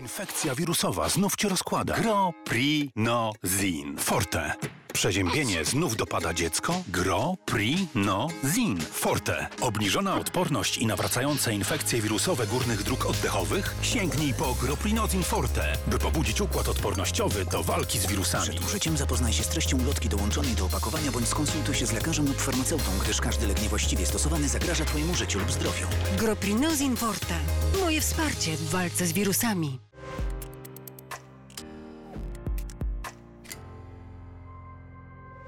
Infekcja wirusowa znów cię rozkłada. Gro-pri-no-zin. Forte. Przeziębienie znów dopada dziecko? Gro-pri-no-zin. Forte. Obniżona odporność i nawracające infekcje wirusowe górnych dróg oddechowych? Sięgnij po Groprinozin Forte, by pobudzić układ odpornościowy do walki z wirusami. Przed użyciem zapoznaj się z treścią ulotki dołączonej do opakowania bądź skonsultuj się z lekarzem lub farmaceutą, gdyż każdy lek niewłaściwie stosowany zagraża Twojemu życiu lub zdrowiu. Groprinozin Forte. Moje wsparcie w walce z wirusami.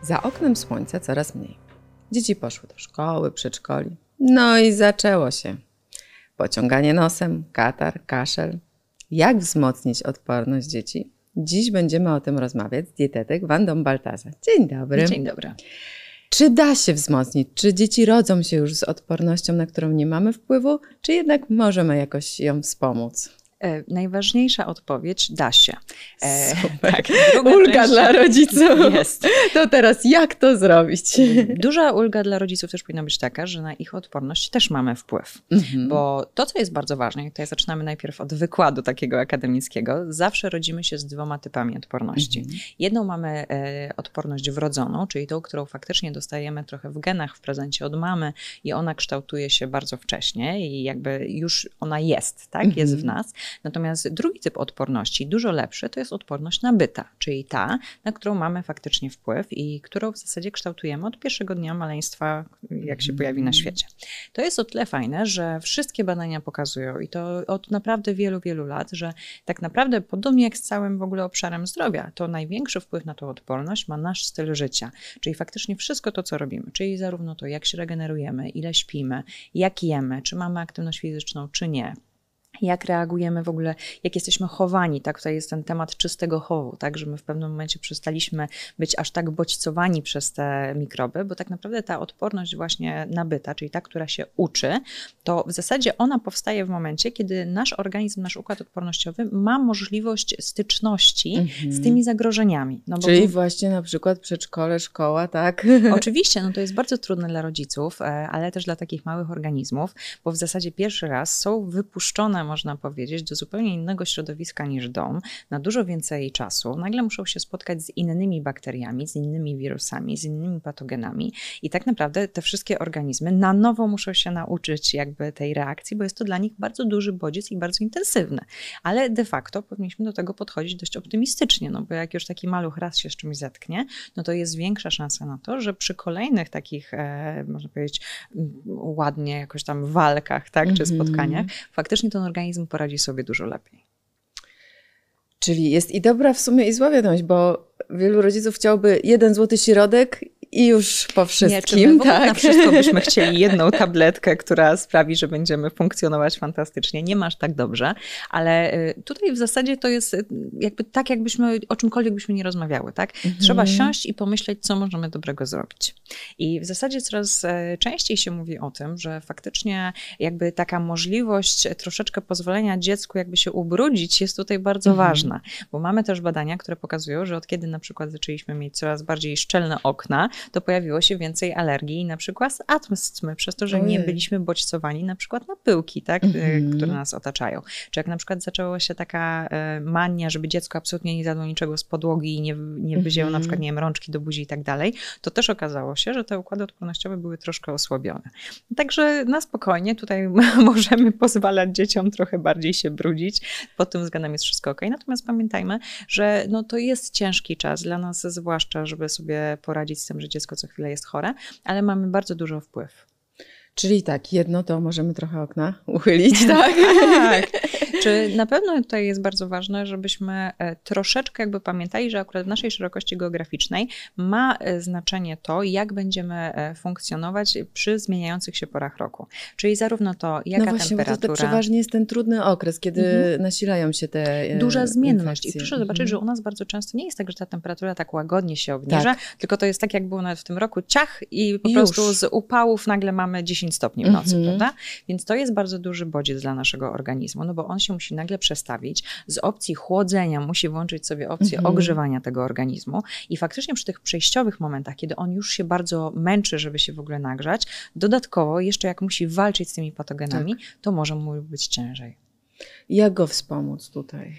Za oknem słońca coraz mniej. Dzieci poszły do szkoły, przedszkoli. No i zaczęło się. Pociąganie nosem, katar, kaszel. Jak wzmocnić odporność dzieci? Dziś będziemy o tym rozmawiać z dietetyk Wandą Baltaza. Dzień dobry. Dzień dobry. Czy da się wzmocnić? Czy dzieci rodzą się już z odpornością, na którą nie mamy wpływu, czy jednak możemy jakoś ją wspomóc? E, najważniejsza odpowiedź da się. E, Super. tak, ulga część- dla rodziców. Jest. To teraz jak to zrobić? Duża ulga dla rodziców też powinna być taka, że na ich odporność też mamy wpływ. Mhm. Bo to, co jest bardzo ważne, i tutaj zaczynamy najpierw od wykładu takiego akademickiego, zawsze rodzimy się z dwoma typami odporności. Mhm. Jedną mamy e, odporność wrodzoną, czyli tą, którą faktycznie dostajemy trochę w genach, w prezencie od mamy i ona kształtuje się bardzo wcześnie i jakby już ona jest, tak, jest w nas. Natomiast drugi typ odporności, dużo lepszy, to jest odporność nabyta, czyli ta, na którą mamy faktycznie wpływ i którą w zasadzie kształtujemy od pierwszego dnia maleństwa, jak się pojawi na świecie. To jest o tyle fajne, że wszystkie badania pokazują i to od naprawdę wielu, wielu lat, że tak naprawdę podobnie jak z całym w ogóle obszarem zdrowia, to największy wpływ na tą odporność ma nasz styl życia, czyli faktycznie wszystko to, co robimy, czyli zarówno to, jak się regenerujemy, ile śpimy, jak jemy, czy mamy aktywność fizyczną, czy nie, jak reagujemy w ogóle, jak jesteśmy chowani, tak, tutaj jest ten temat czystego chowu, tak, że my w pewnym momencie przestaliśmy być aż tak bodźcowani przez te mikroby, bo tak naprawdę ta odporność właśnie nabyta, czyli ta, która się uczy, to w zasadzie ona powstaje w momencie, kiedy nasz organizm, nasz układ odpornościowy ma możliwość styczności z tymi zagrożeniami. No bo Czyli właśnie na przykład przedszkole, szkoła, tak? Oczywiście, no to jest bardzo trudne dla rodziców, e, ale też dla takich małych organizmów, bo w zasadzie pierwszy raz są wypuszczone, można powiedzieć, do zupełnie innego środowiska niż dom, na dużo więcej czasu. Nagle muszą się spotkać z innymi bakteriami, z innymi wirusami, z innymi patogenami i tak naprawdę te wszystkie organizmy na nowo muszą się nauczyć jakby tej reakcji, bo jest to dla nich bardzo duży bodziec i bardzo intensywny. Ale de facto powinniśmy do tego podchodzić dość optymistycznie, no bo jak już taki maluch raz się z czymś zetknie, no to jest większa szansa na to, że przy kolejnych takich, e, można powiedzieć, m, ładnie jakoś tam walkach, tak, czy spotkaniach, faktycznie ten organizm poradzi sobie dużo lepiej. Czyli jest i dobra w sumie i zła wiadomość, bo wielu rodziców chciałby jeden złty środek i już po Nie, czy my wszystkim, w ogóle na tak? wszystko byśmy chcieli jedną tabletkę, która sprawi, że będziemy funkcjonować fantastycznie. Nie masz tak dobrze, ale y, tutaj w zasadzie to jest y, jakby tak, jakbyśmy o czymkolwiek byśmy nie rozmawiały, tak? Trzeba siąść i pomyśleć, co możemy dobrego zrobić. I w zasadzie coraz e, częściej się mówi o tym, że faktycznie jakby taka możliwość troszeczkę pozwolenia dziecku jakby się ubrudzić jest tutaj bardzo ważna, bo mamy też badania, które pokazują, że od kiedy na przykład zaczęliśmy mieć coraz bardziej szczelne okna, to pojawiło się więcej alergii na przykład z astmy, przez to, że nie byliśmy bodźcowani na przykład na pyłki, tak, e, Mhm. które nas otaczają. Czy jak na przykład zaczęła się taka e, mania, żeby dziecko absolutnie nie zjadło niczego z podłogi i nie, nie wyzięło na przykład, nie wiem, rączki do buzi i tak dalej, to też okazało się, że te układy odpornościowe były troszkę osłabione. Także na spokojnie tutaj możemy pozwalać dzieciom trochę bardziej się brudzić. Pod tym względem jest wszystko ok. Natomiast pamiętajmy, że no to jest ciężki czas dla nas, zwłaszcza, żeby sobie poradzić z tym, że dziecko co chwilę jest chore, ale mamy bardzo dużo wpływ. Czyli tak, jedno to możemy trochę okna uchylić, tak? Tak. Czy na pewno tutaj jest bardzo ważne, żebyśmy e, troszeczkę jakby pamiętali, że akurat w naszej szerokości geograficznej ma e, znaczenie to, jak będziemy e, funkcjonować przy zmieniających się porach roku. Czyli zarówno to, jaka no właśnie, bo to, temperatura. to przeważnie jest ten trudny okres, kiedy nasilają się te Duża zmienność. I infekcje. proszę zobaczyć, że Mhm. u nas bardzo często nie jest tak, że ta temperatura tak łagodnie się obniża, tylko to jest tak, jak było nawet w tym roku, ciach i po prostu z upałów nagle mamy 10 stopni w nocy, Mhm. prawda? Więc to jest bardzo duży bodziec dla naszego organizmu, no bo on się musi nagle przestawić. Z opcji chłodzenia musi włączyć sobie opcję Mhm. ogrzewania tego organizmu i faktycznie przy tych przejściowych momentach, kiedy on już się bardzo męczy, żeby się w ogóle nagrzać, dodatkowo jeszcze jak musi walczyć z tymi patogenami, Tak. to może mu być ciężej. Jak go wspomóc tutaj?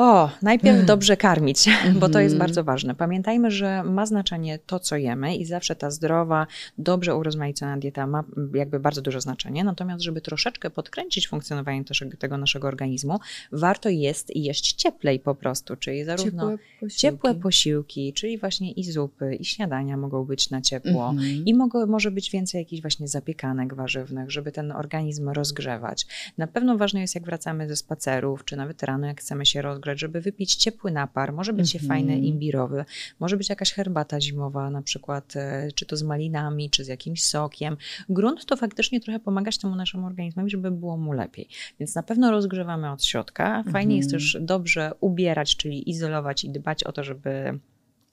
O, najpierw dobrze karmić, bo to jest Mhm. bardzo ważne. Pamiętajmy, że ma znaczenie to, co jemy i zawsze ta zdrowa, dobrze urozmaicona dieta ma jakby bardzo duże znaczenie. Natomiast, żeby troszeczkę podkręcić funkcjonowanie tego naszego organizmu, warto jest jeść cieplej po prostu, czyli zarówno Ciepłe posiłki. ciepłe posiłki, czyli właśnie i zupy, i śniadania mogą być na ciepło. Mhm. I mogą, może być więcej jakichś właśnie zapiekanek warzywnych, żeby ten organizm rozgrzewać. Na pewno ważne jest, jak wracamy ze spacerów, czy nawet rano, jak chcemy się rozgrzać, żeby wypić ciepły napar. Może być Mhm. fajny imbirowy, może być jakaś herbata zimowa, na przykład, e, czy to z malinami, czy z jakimś sokiem. Grunt to faktycznie trochę pomagać temu naszemu organizmowi, żeby było mu lepiej. Więc na pewno rozgrzewamy od środka. Fajnie jest Mhm. też dobrze ubierać, czyli izolować i dbać o to, żeby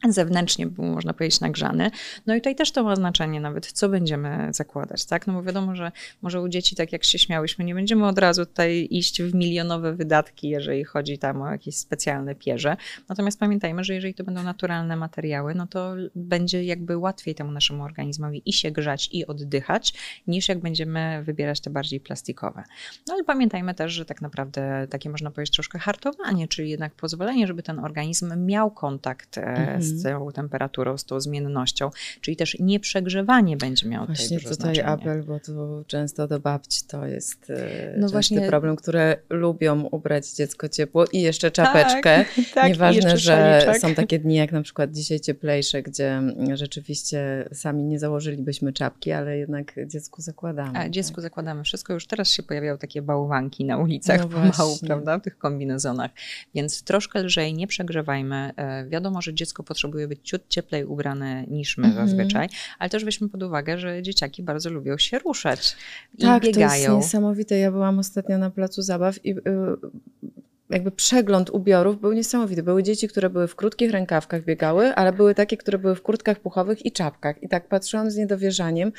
zewnętrznie był, można powiedzieć, nagrzany. No i tutaj też to ma znaczenie nawet, co będziemy zakładać, tak? No bo wiadomo, że może u dzieci, tak jak się śmiałyśmy, nie będziemy od razu tutaj iść w milionowe wydatki, jeżeli chodzi tam o jakieś specjalne pierze. Natomiast pamiętajmy, że jeżeli to będą naturalne materiały, no to będzie jakby łatwiej temu naszemu organizmowi i się grzać, i oddychać, niż jak będziemy wybierać te bardziej plastikowe. No ale pamiętajmy też, że tak naprawdę takie można powiedzieć troszkę hartowanie, czyli jednak pozwolenie, żeby ten organizm miał kontakt e, z tą temperaturą, z tą zmiennością, czyli też nieprzegrzewanie będzie miało Właśnie tutaj znaczenie. apel, bo tu często do babci to jest e, No właśnie- problem, które lubią ubrać dziecko ciepło i jeszcze czapeczkę. tak, i Nieważne, że szaliczek. są takie dni jak na przykład dzisiaj cieplejsze, gdzie rzeczywiście sami nie założylibyśmy czapki, ale jednak dziecku zakładamy. A dziecku zakładamy wszystko. Już teraz się pojawiają takie bałwanki na ulicach No pomału, prawda, w tych kombinezonach. Więc troszkę lżej, nie przegrzewajmy. E, Wiadomo, że dziecko potrzebuje być ciut cieplej ubrane niż my Mhm. zazwyczaj, ale też weźmy pod uwagę, że dzieciaki bardzo lubią się ruszać i tak, to jest biegają. niesamowite. Ja byłam ostatnio na placu zabaw i y, jakby przegląd ubiorów był niesamowity. Były dzieci, które były w krótkich rękawkach, biegały, ale były takie, które były w kurtkach puchowych i czapkach. I tak patrzyłam z niedowierzaniem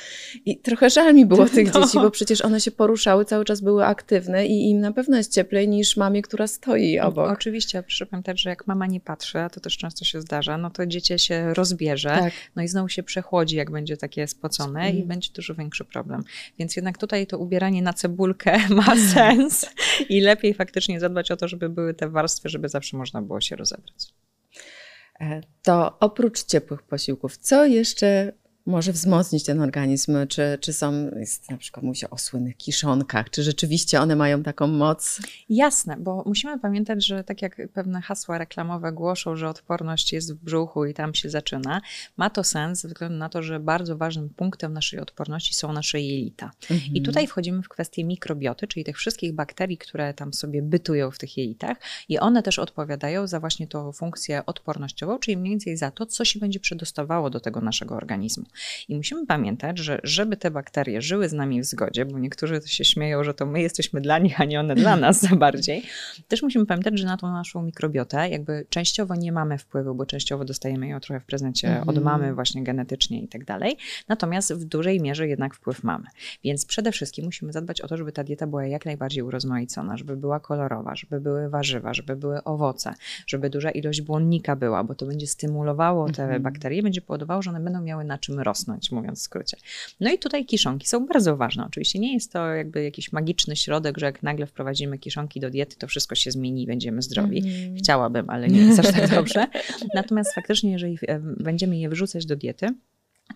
i trochę żal mi było tych No. dzieci, bo przecież one się poruszały, cały czas były aktywne i im na pewno jest cieplej niż mamie, która stoi obok. Oczywiście, proszę pamiętać, że jak mama nie patrzy, a to też często się zdarza, no to dziecię się rozbierze, Tak. no i znowu się przechłodzi, jak będzie takie spocone i Mm. będzie dużo większy problem. Więc jednak tutaj to ubieranie na cebulkę ma sens i lepiej faktycznie zadbać o to, żeby były te warstwy, żeby zawsze można było się rozebrać. E, To oprócz ciepłych posiłków, co jeszcze może wzmocnić ten organizm? Czy, czy są, jest, na przykład mówi się o słynnych kiszonkach, czy rzeczywiście one mają taką moc? Jasne, bo musimy pamiętać, że tak jak pewne hasła reklamowe głoszą, że odporność jest w brzuchu i tam się zaczyna, ma to sens ze względu na to, że bardzo ważnym punktem naszej odporności są nasze jelita. I tutaj wchodzimy w kwestię mikrobioty, czyli tych wszystkich bakterii, które tam sobie bytują w tych jelitach i one też odpowiadają za właśnie tą funkcję odpornościową, czyli mniej więcej za to, co się będzie przedostawało do tego naszego organizmu. I musimy pamiętać, że żeby te bakterie żyły z nami w zgodzie, bo niektórzy się śmieją, że to my jesteśmy dla nich, a nie one dla nas za bardziej, też musimy pamiętać, że na tą naszą mikrobiotę jakby częściowo nie mamy wpływu, bo częściowo dostajemy ją trochę w prezencie od mamy właśnie genetycznie i tak dalej. Natomiast w dużej mierze jednak wpływ mamy. Więc przede wszystkim musimy zadbać o to, żeby ta dieta była jak najbardziej urozmaicona, żeby była kolorowa, żeby były warzywa, żeby były owoce, żeby duża ilość błonnika była, bo to będzie stymulowało te bakterie, będzie powodowało, że one będą miały na czym rosnąć, mówiąc w skrócie. No i tutaj kiszonki są bardzo ważne. Oczywiście nie jest to jakby jakiś magiczny środek, że jak nagle wprowadzimy kiszonki do diety, to wszystko się zmieni i będziemy zdrowi. Chciałabym, ale nie jest aż tak dobrze. Natomiast faktycznie, jeżeli będziemy je wrzucać do diety,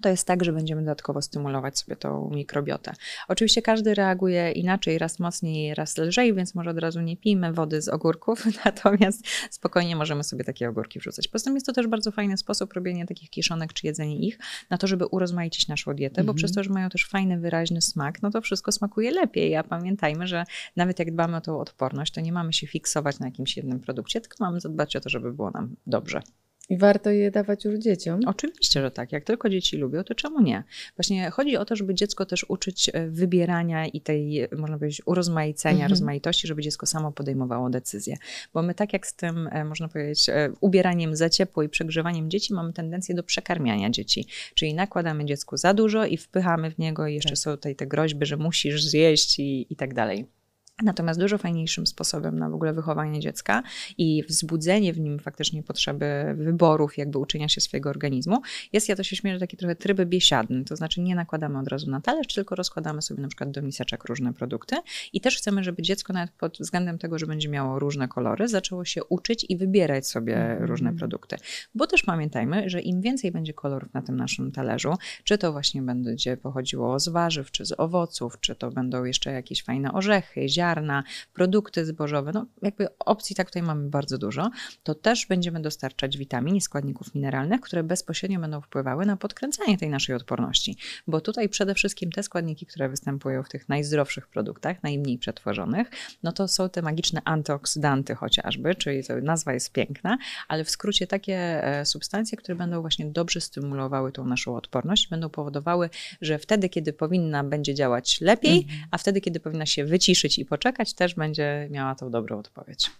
to jest tak, że będziemy dodatkowo stymulować sobie tą mikrobiotę. Oczywiście każdy reaguje inaczej, raz mocniej, raz lżej, więc może od razu nie pijmy wody z ogórków, natomiast spokojnie możemy sobie takie ogórki wrzucać. Poza tym jest to też bardzo fajny sposób robienia takich kiszonek czy jedzenie ich, na to, żeby urozmaicić naszą dietę, bo przez to, że mają też fajny, wyraźny smak, no to wszystko smakuje lepiej. A pamiętajmy, że nawet jak dbamy o tą odporność, to nie mamy się fiksować na jakimś jednym produkcie, tylko mamy zadbać o to, żeby było nam dobrze. I warto je dawać już dzieciom? Oczywiście, że tak. Jak tylko dzieci lubią, to czemu nie? Właśnie chodzi o to, żeby dziecko też uczyć e, wybierania i tej, można powiedzieć, urozmaicenia, Mhm. rozmaitości, żeby dziecko samo podejmowało decyzje. Bo my tak jak z tym, e, można powiedzieć, e, ubieraniem za ciepło i przegrzewaniem dzieci, mamy tendencję do przekarmiania dzieci. Czyli nakładamy dziecku za dużo i wpychamy w niego i jeszcze są tutaj te groźby, że musisz zjeść i, i tak dalej. Natomiast dużo fajniejszym sposobem na w ogóle wychowanie dziecka i wzbudzenie w nim faktycznie potrzeby wyborów, jakby uczenia się swojego organizmu, jest, ja to się śmieję, taki trochę tryb biesiadny. To znaczy nie nakładamy od razu na talerz, tylko rozkładamy sobie na przykład do miseczek różne produkty i też chcemy, żeby dziecko nawet pod względem tego, że będzie miało różne kolory, zaczęło się uczyć i wybierać sobie mm. różne produkty. Bo też pamiętajmy, że im więcej będzie kolorów na tym naszym talerzu, czy to właśnie będzie pochodziło z warzyw, czy z owoców, czy to będą jeszcze jakieś fajne orzechy, ziarna, ziarna, produkty zbożowe, no jakby opcji tak tutaj mamy bardzo dużo, to też będziemy dostarczać witamin i składników mineralnych, które bezpośrednio będą wpływały na podkręcanie tej naszej odporności. Bo tutaj przede wszystkim te składniki, które występują w tych najzdrowszych produktach, najmniej przetworzonych, no to są te magiczne antyoksydanty chociażby, czyli to nazwa jest piękna, ale w skrócie takie e, substancje, które będą właśnie dobrze stymulowały tą naszą odporność, będą powodowały, że wtedy, kiedy powinna będzie działać lepiej, mhm. a wtedy, kiedy powinna się wyciszyć i poczekać, też będzie miała tą dobrą odpowiedź.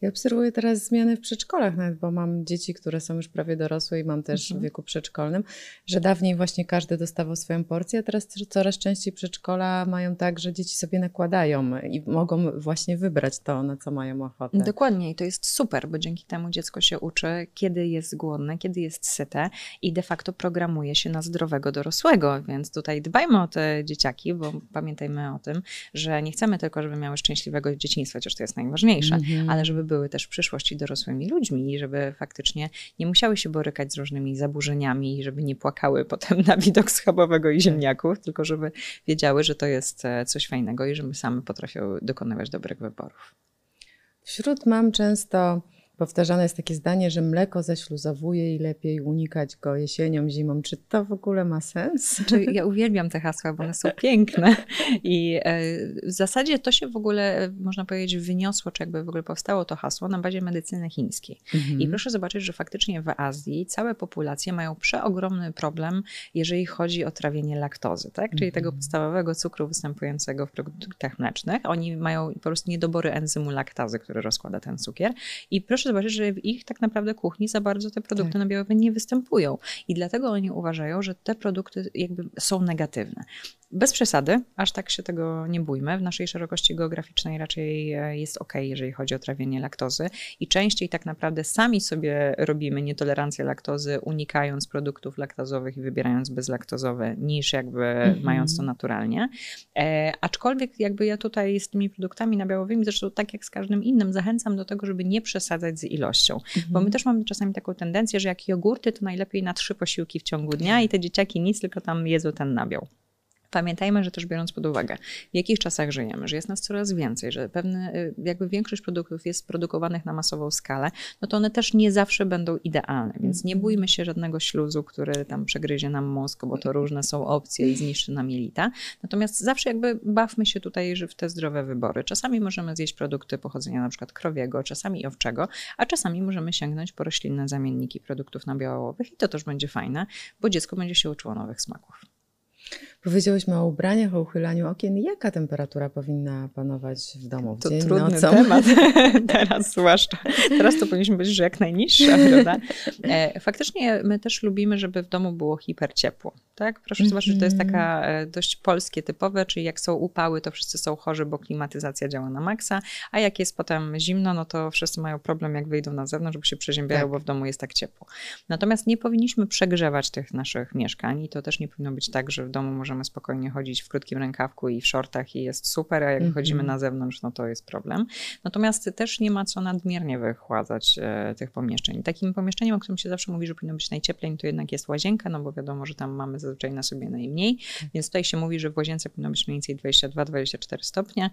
Ja obserwuję teraz zmiany w przedszkolach, nawet bo mam dzieci, które są już prawie dorosłe i mam też mhm. w wieku przedszkolnym, że dawniej właśnie każdy dostawał swoją porcję, a teraz coraz częściej przedszkola mają tak, że dzieci sobie nakładają i mogą właśnie wybrać to, na co mają ochotę. Dokładnie i to jest super, bo dzięki temu dziecko się uczy, kiedy jest głodne, kiedy jest syte i de facto programuje się na zdrowego dorosłego, więc tutaj dbajmy o te dzieciaki, bo pamiętajmy o tym, że nie chcemy tylko, żeby miały szczęśliwego dzieciństwa, chociaż to jest najważniejsze, mhm. ale żeby były też w przyszłości dorosłymi ludźmi i żeby faktycznie nie musiały się borykać z różnymi zaburzeniami żeby nie płakały potem na widok schabowego i ziemniaków, tylko żeby wiedziały, że to jest e, coś fajnego i że my same potrafią dokonywać dobrych wyborów. Wśród mam często powtarzane jest takie zdanie, że mleko zaśluzowuje i lepiej unikać go jesienią, zimą. Czy to w ogóle ma sens? Czy ja uwielbiam te hasła, bo one są piękne i e, w zasadzie to się w ogóle, można powiedzieć, wyniosło, czy jakby w ogóle powstało to hasło na bazie medycyny chińskiej. Mhm. I proszę zobaczyć, że faktycznie w Azji całe populacje mają przeogromny problem, jeżeli chodzi o trawienie laktozy, tak? czyli mhm. tego podstawowego cukru występującego w produktach mlecznych. Oni mają po prostu niedobory enzymu laktazy, który rozkłada ten cukier i proszę proszę zobaczyć, że w ich tak naprawdę kuchni za bardzo te produkty tak. nabiałowe nie występują. I dlatego oni uważają, że te produkty jakby są negatywne. Bez przesady, aż tak się tego nie bójmy. W naszej szerokości geograficznej raczej e, jest ok, jeżeli chodzi o trawienie laktozy i częściej tak naprawdę sami sobie robimy nietolerancję laktozy, unikając produktów laktozowych i wybierając bezlaktozowe, niż jakby mm -hmm. mając to naturalnie. E, aczkolwiek jakby ja tutaj z tymi produktami nabiałowymi, zresztą tak jak z każdym innym, zachęcam do tego, żeby nie przesadzać z ilością, -hmm. bo my też mamy czasami taką tendencję, że jak jogurty, to najlepiej na trzy posiłki w ciągu dnia i te dzieciaki nic, tylko tam jedzą ten nabiał. Pamiętajmy, że też biorąc pod uwagę, w jakich czasach żyjemy, że jest nas coraz więcej, że pewne, y, jakby większość produktów jest produkowanych na masową skalę, no to one też nie zawsze będą idealne, więc nie bójmy się żadnego śluzu, który tam przegryzie nam mózg, bo to różne są opcje i zniszczy nam jelita. Natomiast zawsze jakby bawmy się tutaj w te zdrowe wybory. Czasami możemy zjeść produkty pochodzenia na przykład krowiego, czasami owczego, a czasami możemy sięgnąć po roślinne zamienniki produktów nabiałowych i to też będzie fajne, bo dziecko będzie się uczyło nowych smaków. Powiedziałyśmy o ubraniach, o uchylaniu okien. Jaka temperatura powinna panować w domu? W to dzień, trudny nocą? temat, teraz zwłaszcza. Teraz to powinniśmy być, że jak najniższa, prawda? E, faktycznie my też lubimy, żeby w domu było hiperciepło. Tak? Proszę mm -hmm. zobaczyć, że to jest taka e, dość polskie typowe, czyli jak są upały, to wszyscy są chorzy, bo klimatyzacja działa na maksa, a jak jest potem zimno, no to wszyscy mają problem, jak wyjdą na zewnątrz, bo się przeziębiają, tak. bo w domu jest tak ciepło. Natomiast nie powinniśmy przegrzewać tych naszych mieszkań i to też nie powinno być tak, że w domu możemy spokojnie chodzić w krótkim rękawku i w shortach i jest super, a jak mm -hmm. chodzimy na zewnątrz, no to jest problem. Natomiast też nie ma co nadmiernie wychładzać e, tych pomieszczeń. Takim pomieszczeniem, o którym się zawsze mówi, że powinno być najcieplej, to jednak jest łazienka, no bo wiadomo, że tam mamy zazwyczaj na sobie najmniej, tak. więc tutaj się mówi, że w łazience powinno być mniej więcej 22-24 stopnie,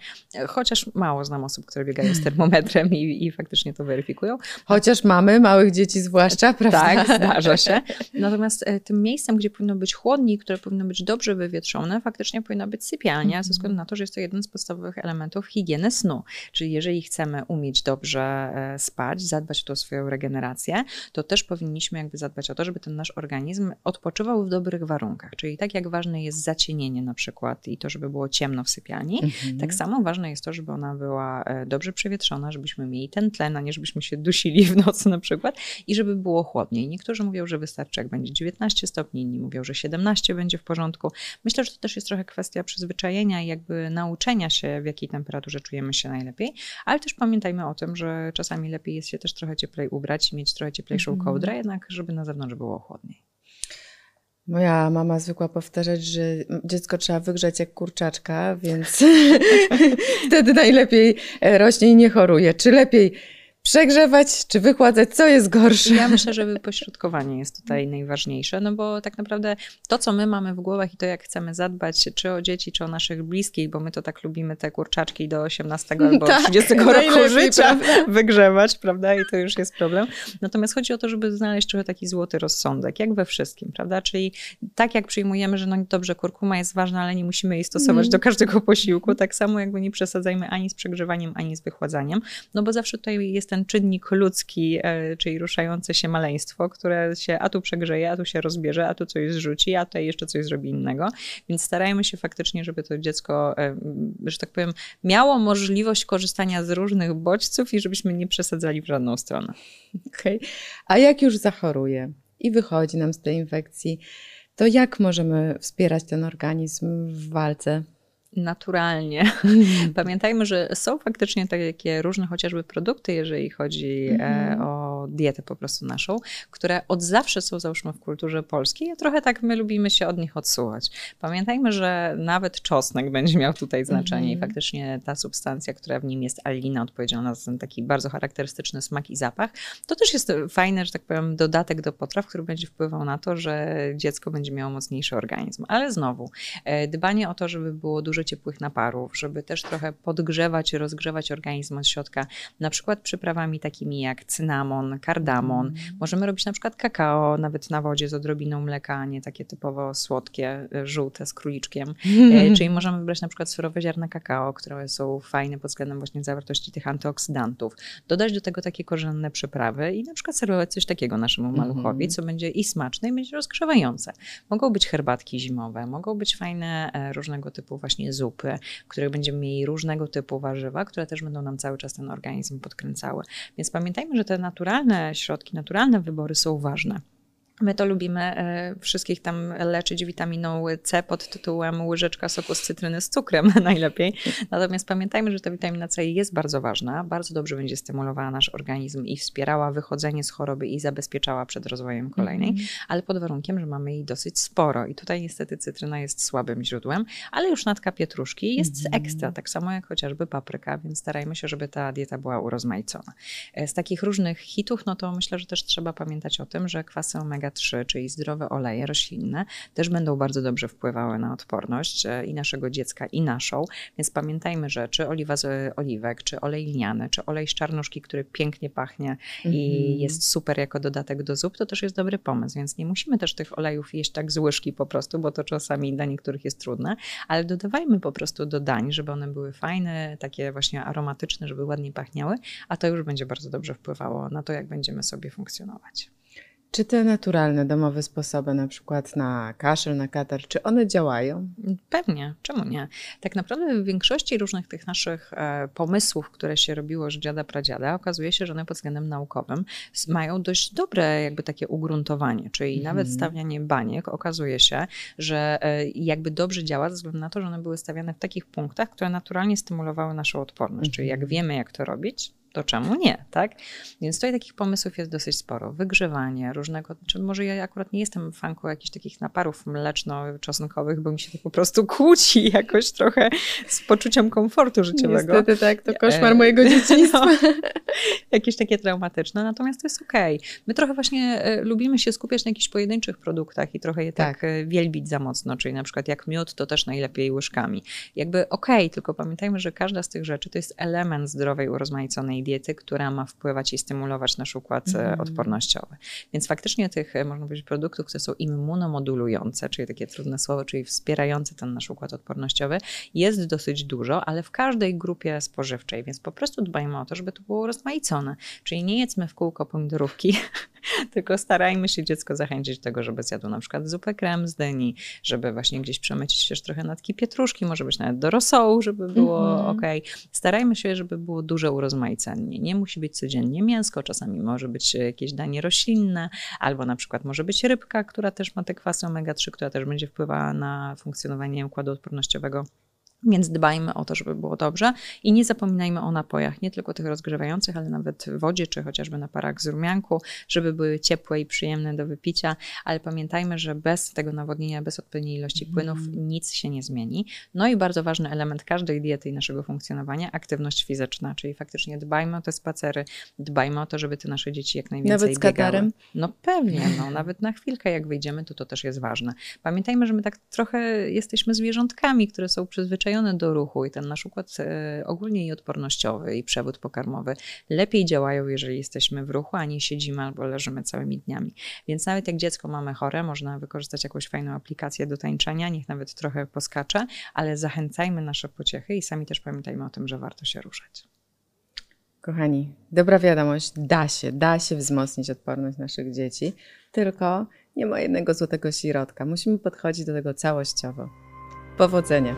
chociaż mało znam osób, które biegają z termometrem i, i faktycznie to weryfikują. Chociaż mamy małych dzieci zwłaszcza, prawda? Tak, zdarza się. Natomiast e, tym miejscem, gdzie powinno być chłodniej, które powinno być dobrze wywietrzone, faktycznie powinna być sypialnia, ze mhm. względu na to, że jest to jeden z podstawowych elementów higieny snu. Czyli jeżeli chcemy umieć dobrze e, spać, zadbać o tą swoją regenerację, to też powinniśmy jakby zadbać o to, żeby ten nasz organizm odpoczywał w dobrych warunkach. Czyli tak jak ważne jest zacienienie na przykład i to, żeby było ciemno w sypialni, mhm. tak samo ważne jest to, żeby ona była e, dobrze przewietrzona, żebyśmy mieli ten tlen, a nie żebyśmy się dusili w nocy na przykład i żeby było chłodniej. Niektórzy mówią, że wystarczy jak będzie 19 stopni, inni mówią, że 17 będzie w porządku. Porządku. Myślę, że to też jest trochę kwestia przyzwyczajenia i jakby nauczenia się, w jakiej temperaturze czujemy się najlepiej, ale też pamiętajmy o tym, że czasami lepiej jest się też trochę cieplej ubrać i mieć trochę cieplejszą mm. kołdrę, jednak żeby na zewnątrz było chłodniej. Moja mama zwykła powtarzać, że dziecko trzeba wygrzać jak kurczaczka, więc wtedy najlepiej e, rośnie i nie choruje. Czy lepiej przegrzewać czy wychładzać, co jest gorsze? Ja myślę, że wypośrodkowanie jest tutaj najważniejsze, no bo tak naprawdę to, co my mamy w głowach i to, jak chcemy zadbać, czy o dzieci, czy o naszych bliskich, bo my to tak lubimy te kurczaczki do 18 albo tak, 30 roku życia prawda? wygrzewać, prawda? I to już jest problem. Natomiast chodzi o to, żeby znaleźć trochę taki złoty rozsądek, jak we wszystkim, prawda? Czyli tak jak przyjmujemy, że no dobrze, kurkuma jest ważna, ale nie musimy jej stosować mm. do każdego posiłku, tak samo jakby nie przesadzajmy ani z przegrzewaniem, ani z wychładzaniem, no bo zawsze tutaj jest ten czynnik ludzki, e, czyli ruszające się maleństwo, które się a tu przegrzeje, a tu się rozbierze, a tu coś zrzuci, a tutaj jeszcze coś zrobi innego. Więc starajmy się faktycznie, żeby to dziecko, e, że tak powiem, miało możliwość korzystania z różnych bodźców i żebyśmy nie przesadzali w żadną stronę. Okay. A jak już zachoruje i wychodzi nam z tej infekcji, to jak możemy wspierać ten organizm w walce naturalnie. Pamiętajmy, że są faktycznie takie różne chociażby produkty, jeżeli chodzi mm. o dietę po prostu naszą, które od zawsze są załóżmy w kulturze polskiej, a trochę tak my lubimy się od nich odsuwać. Pamiętajmy, że nawet czosnek będzie miał tutaj znaczenie mm. i mhm. faktycznie ta substancja, która w nim jest alina, odpowiedzialna za ten taki bardzo charakterystyczny smak i zapach, to też jest fajny, że tak powiem, dodatek do potraw, który będzie wpływał na to, że dziecko będzie miało mocniejszy organizm. Ale znowu, e, dbanie o to, żeby było dużo ciepłych naparów, żeby też trochę podgrzewać, rozgrzewać organizm od środka, na przykład przyprawami takimi jak cynamon, kardamon. Mm. Możemy robić na przykład kakao, nawet na wodzie z odrobiną mleka, a nie takie typowo słodkie, e, żółte z króliczkiem. Mm. Czyli możemy wybrać na przykład surowe ziarna kakao, które są fajne pod względem właśnie zawartości tych antyoksydantów. Dodać do tego takie korzenne przyprawy i na przykład serwować coś takiego naszemu maluchowi, mm. co będzie i smaczne, i będzie rozgrzewające. Mogą być herbatki zimowe, mogą być fajne e, różnego typu właśnie zupy, w których będziemy mieli różnego typu warzywa, które też będą nam cały czas ten organizm podkręcały. Więc pamiętajmy, że te naturalne środki, naturalne wybory są ważne. My to lubimy e, wszystkich tam leczyć witaminą C pod tytułem łyżeczka soku z cytryny z cukrem najlepiej. Natomiast pamiętajmy, że ta witamina C jest bardzo ważna, bardzo dobrze będzie stymulowała nasz organizm i wspierała wychodzenie z choroby i zabezpieczała przed rozwojem kolejnej, mm. ale pod warunkiem, że mamy jej dosyć sporo. I tutaj niestety cytryna jest słabym źródłem, ale już natka pietruszki jest mm. ekstra, tak samo jak chociażby papryka, więc starajmy się, żeby ta dieta była urozmaicona. E, z takich różnych hitów, no to myślę, że też trzeba pamiętać o tym, że kwasy omega omega-3, czyli zdrowe oleje roślinne, też będą bardzo dobrze wpływały na odporność e, i naszego dziecka, i naszą. Więc pamiętajmy, że czy oliwa z oliwek, czy olej lniany, czy olej z czarnuszki, który pięknie pachnie mm -hmm. i mhm. jest super jako dodatek do zup, to też jest dobry pomysł. Więc nie musimy też tych olejów jeść tak z łyżki po prostu, bo to czasami dla niektórych jest trudne, ale dodawajmy po prostu do dań, żeby one były fajne, takie właśnie aromatyczne, żeby ładnie pachniały, a to już będzie bardzo dobrze wpływało na to, jak będziemy sobie funkcjonować. Czy te naturalne, domowe sposoby, na przykład na kaszel, na katar, czy one działają? Pewnie, czemu nie? Tak naprawdę w większości różnych tych naszych e, pomysłów, które się robiło z dziada pradziada, okazuje się, że one pod względem naukowym mają dość dobre jakby takie ugruntowanie, czyli mhm. nawet stawianie baniek okazuje się, że e, jakby dobrze działa ze względu na to, że one były stawiane w takich punktach, które naturalnie stymulowały naszą odporność, czyli jak mhm. wiemy jak to robić, to czemu nie, tak? Więc tutaj takich pomysłów jest dosyć sporo. Wygrzewanie różnego, czy może ja akurat nie jestem fanką jakichś takich naparów mleczno-czosnkowych, bo mi się to po prostu kłóci jakoś trochę z poczuciem komfortu życiowego. Niestety tak, to koszmar e, mojego dzieciństwa. No, jakieś takie traumatyczne, natomiast to jest okej. Okay. My trochę właśnie e, lubimy się skupiać na jakichś pojedynczych produktach i trochę je tak, tak e, wielbić za mocno, czyli na przykład jak miód, to też najlepiej łyżkami. Jakby okej, okay, tylko pamiętajmy, że każda z tych rzeczy to jest element zdrowej, urozmaiconej diety, która ma wpływać i stymulować nasz układ mm. odpornościowy. Więc faktycznie tych, e, można powiedzieć, produktów, które są immunomodulujące, czyli takie trudne słowo, czyli wspierające ten nasz układ odpornościowy, jest dosyć dużo, ale w każdej grupie spożywczej, więc po prostu dbajmy o to, żeby to było rozmaicone. Czyli nie jedzmy w kółko pomidorówki, tylko starajmy się dziecko zachęcić do tego, żeby zjadło na przykład zupę krem z dyni, żeby właśnie gdzieś przemycić też trochę natki pietruszki, może być nawet do rosołu, żeby było Mhm. ok. Starajmy się, żeby było duże urozmaicenie. Nie musi być codziennie mięsko, czasami może być jakieś danie roślinne, albo na przykład może być rybka, która też ma te kwasy omega-3, która też będzie wpływała na funkcjonowanie układu odpornościowego. Więc dbajmy o to, żeby było dobrze i nie zapominajmy o napojach, nie tylko tych rozgrzewających, ale nawet wodzie, czy chociażby naparach z rumianku, żeby były ciepłe i przyjemne do wypicia, ale pamiętajmy, że bez tego nawodnienia, bez odpowiedniej ilości płynów nic się nie zmieni. No i bardzo ważny element każdej diety i naszego funkcjonowania, aktywność fizyczna, czyli faktycznie dbajmy o te spacery, dbajmy o to, żeby te nasze dzieci jak najwięcej Nawet z biegały. No pewnie, no, nawet na chwilkę jak wyjdziemy, to to też jest ważne. Pamiętajmy, że my tak trochę jesteśmy zwierzątkami, które są przyzwyczajone do ruchu i ten nasz układ e, ogólnie i odpornościowy i przewód pokarmowy lepiej działają, jeżeli jesteśmy w ruchu, a nie siedzimy albo leżymy całymi dniami. Więc nawet jak dziecko mamy chore, można wykorzystać jakąś fajną aplikację do tańczenia, niech nawet trochę poskacze, ale zachęcajmy nasze pociechy i sami też pamiętajmy o tym, że warto się ruszać. Kochani, dobra wiadomość, da się, da się wzmocnić odporność naszych dzieci, tylko nie ma jednego złotego środka. Musimy podchodzić do tego całościowo. Powodzenia!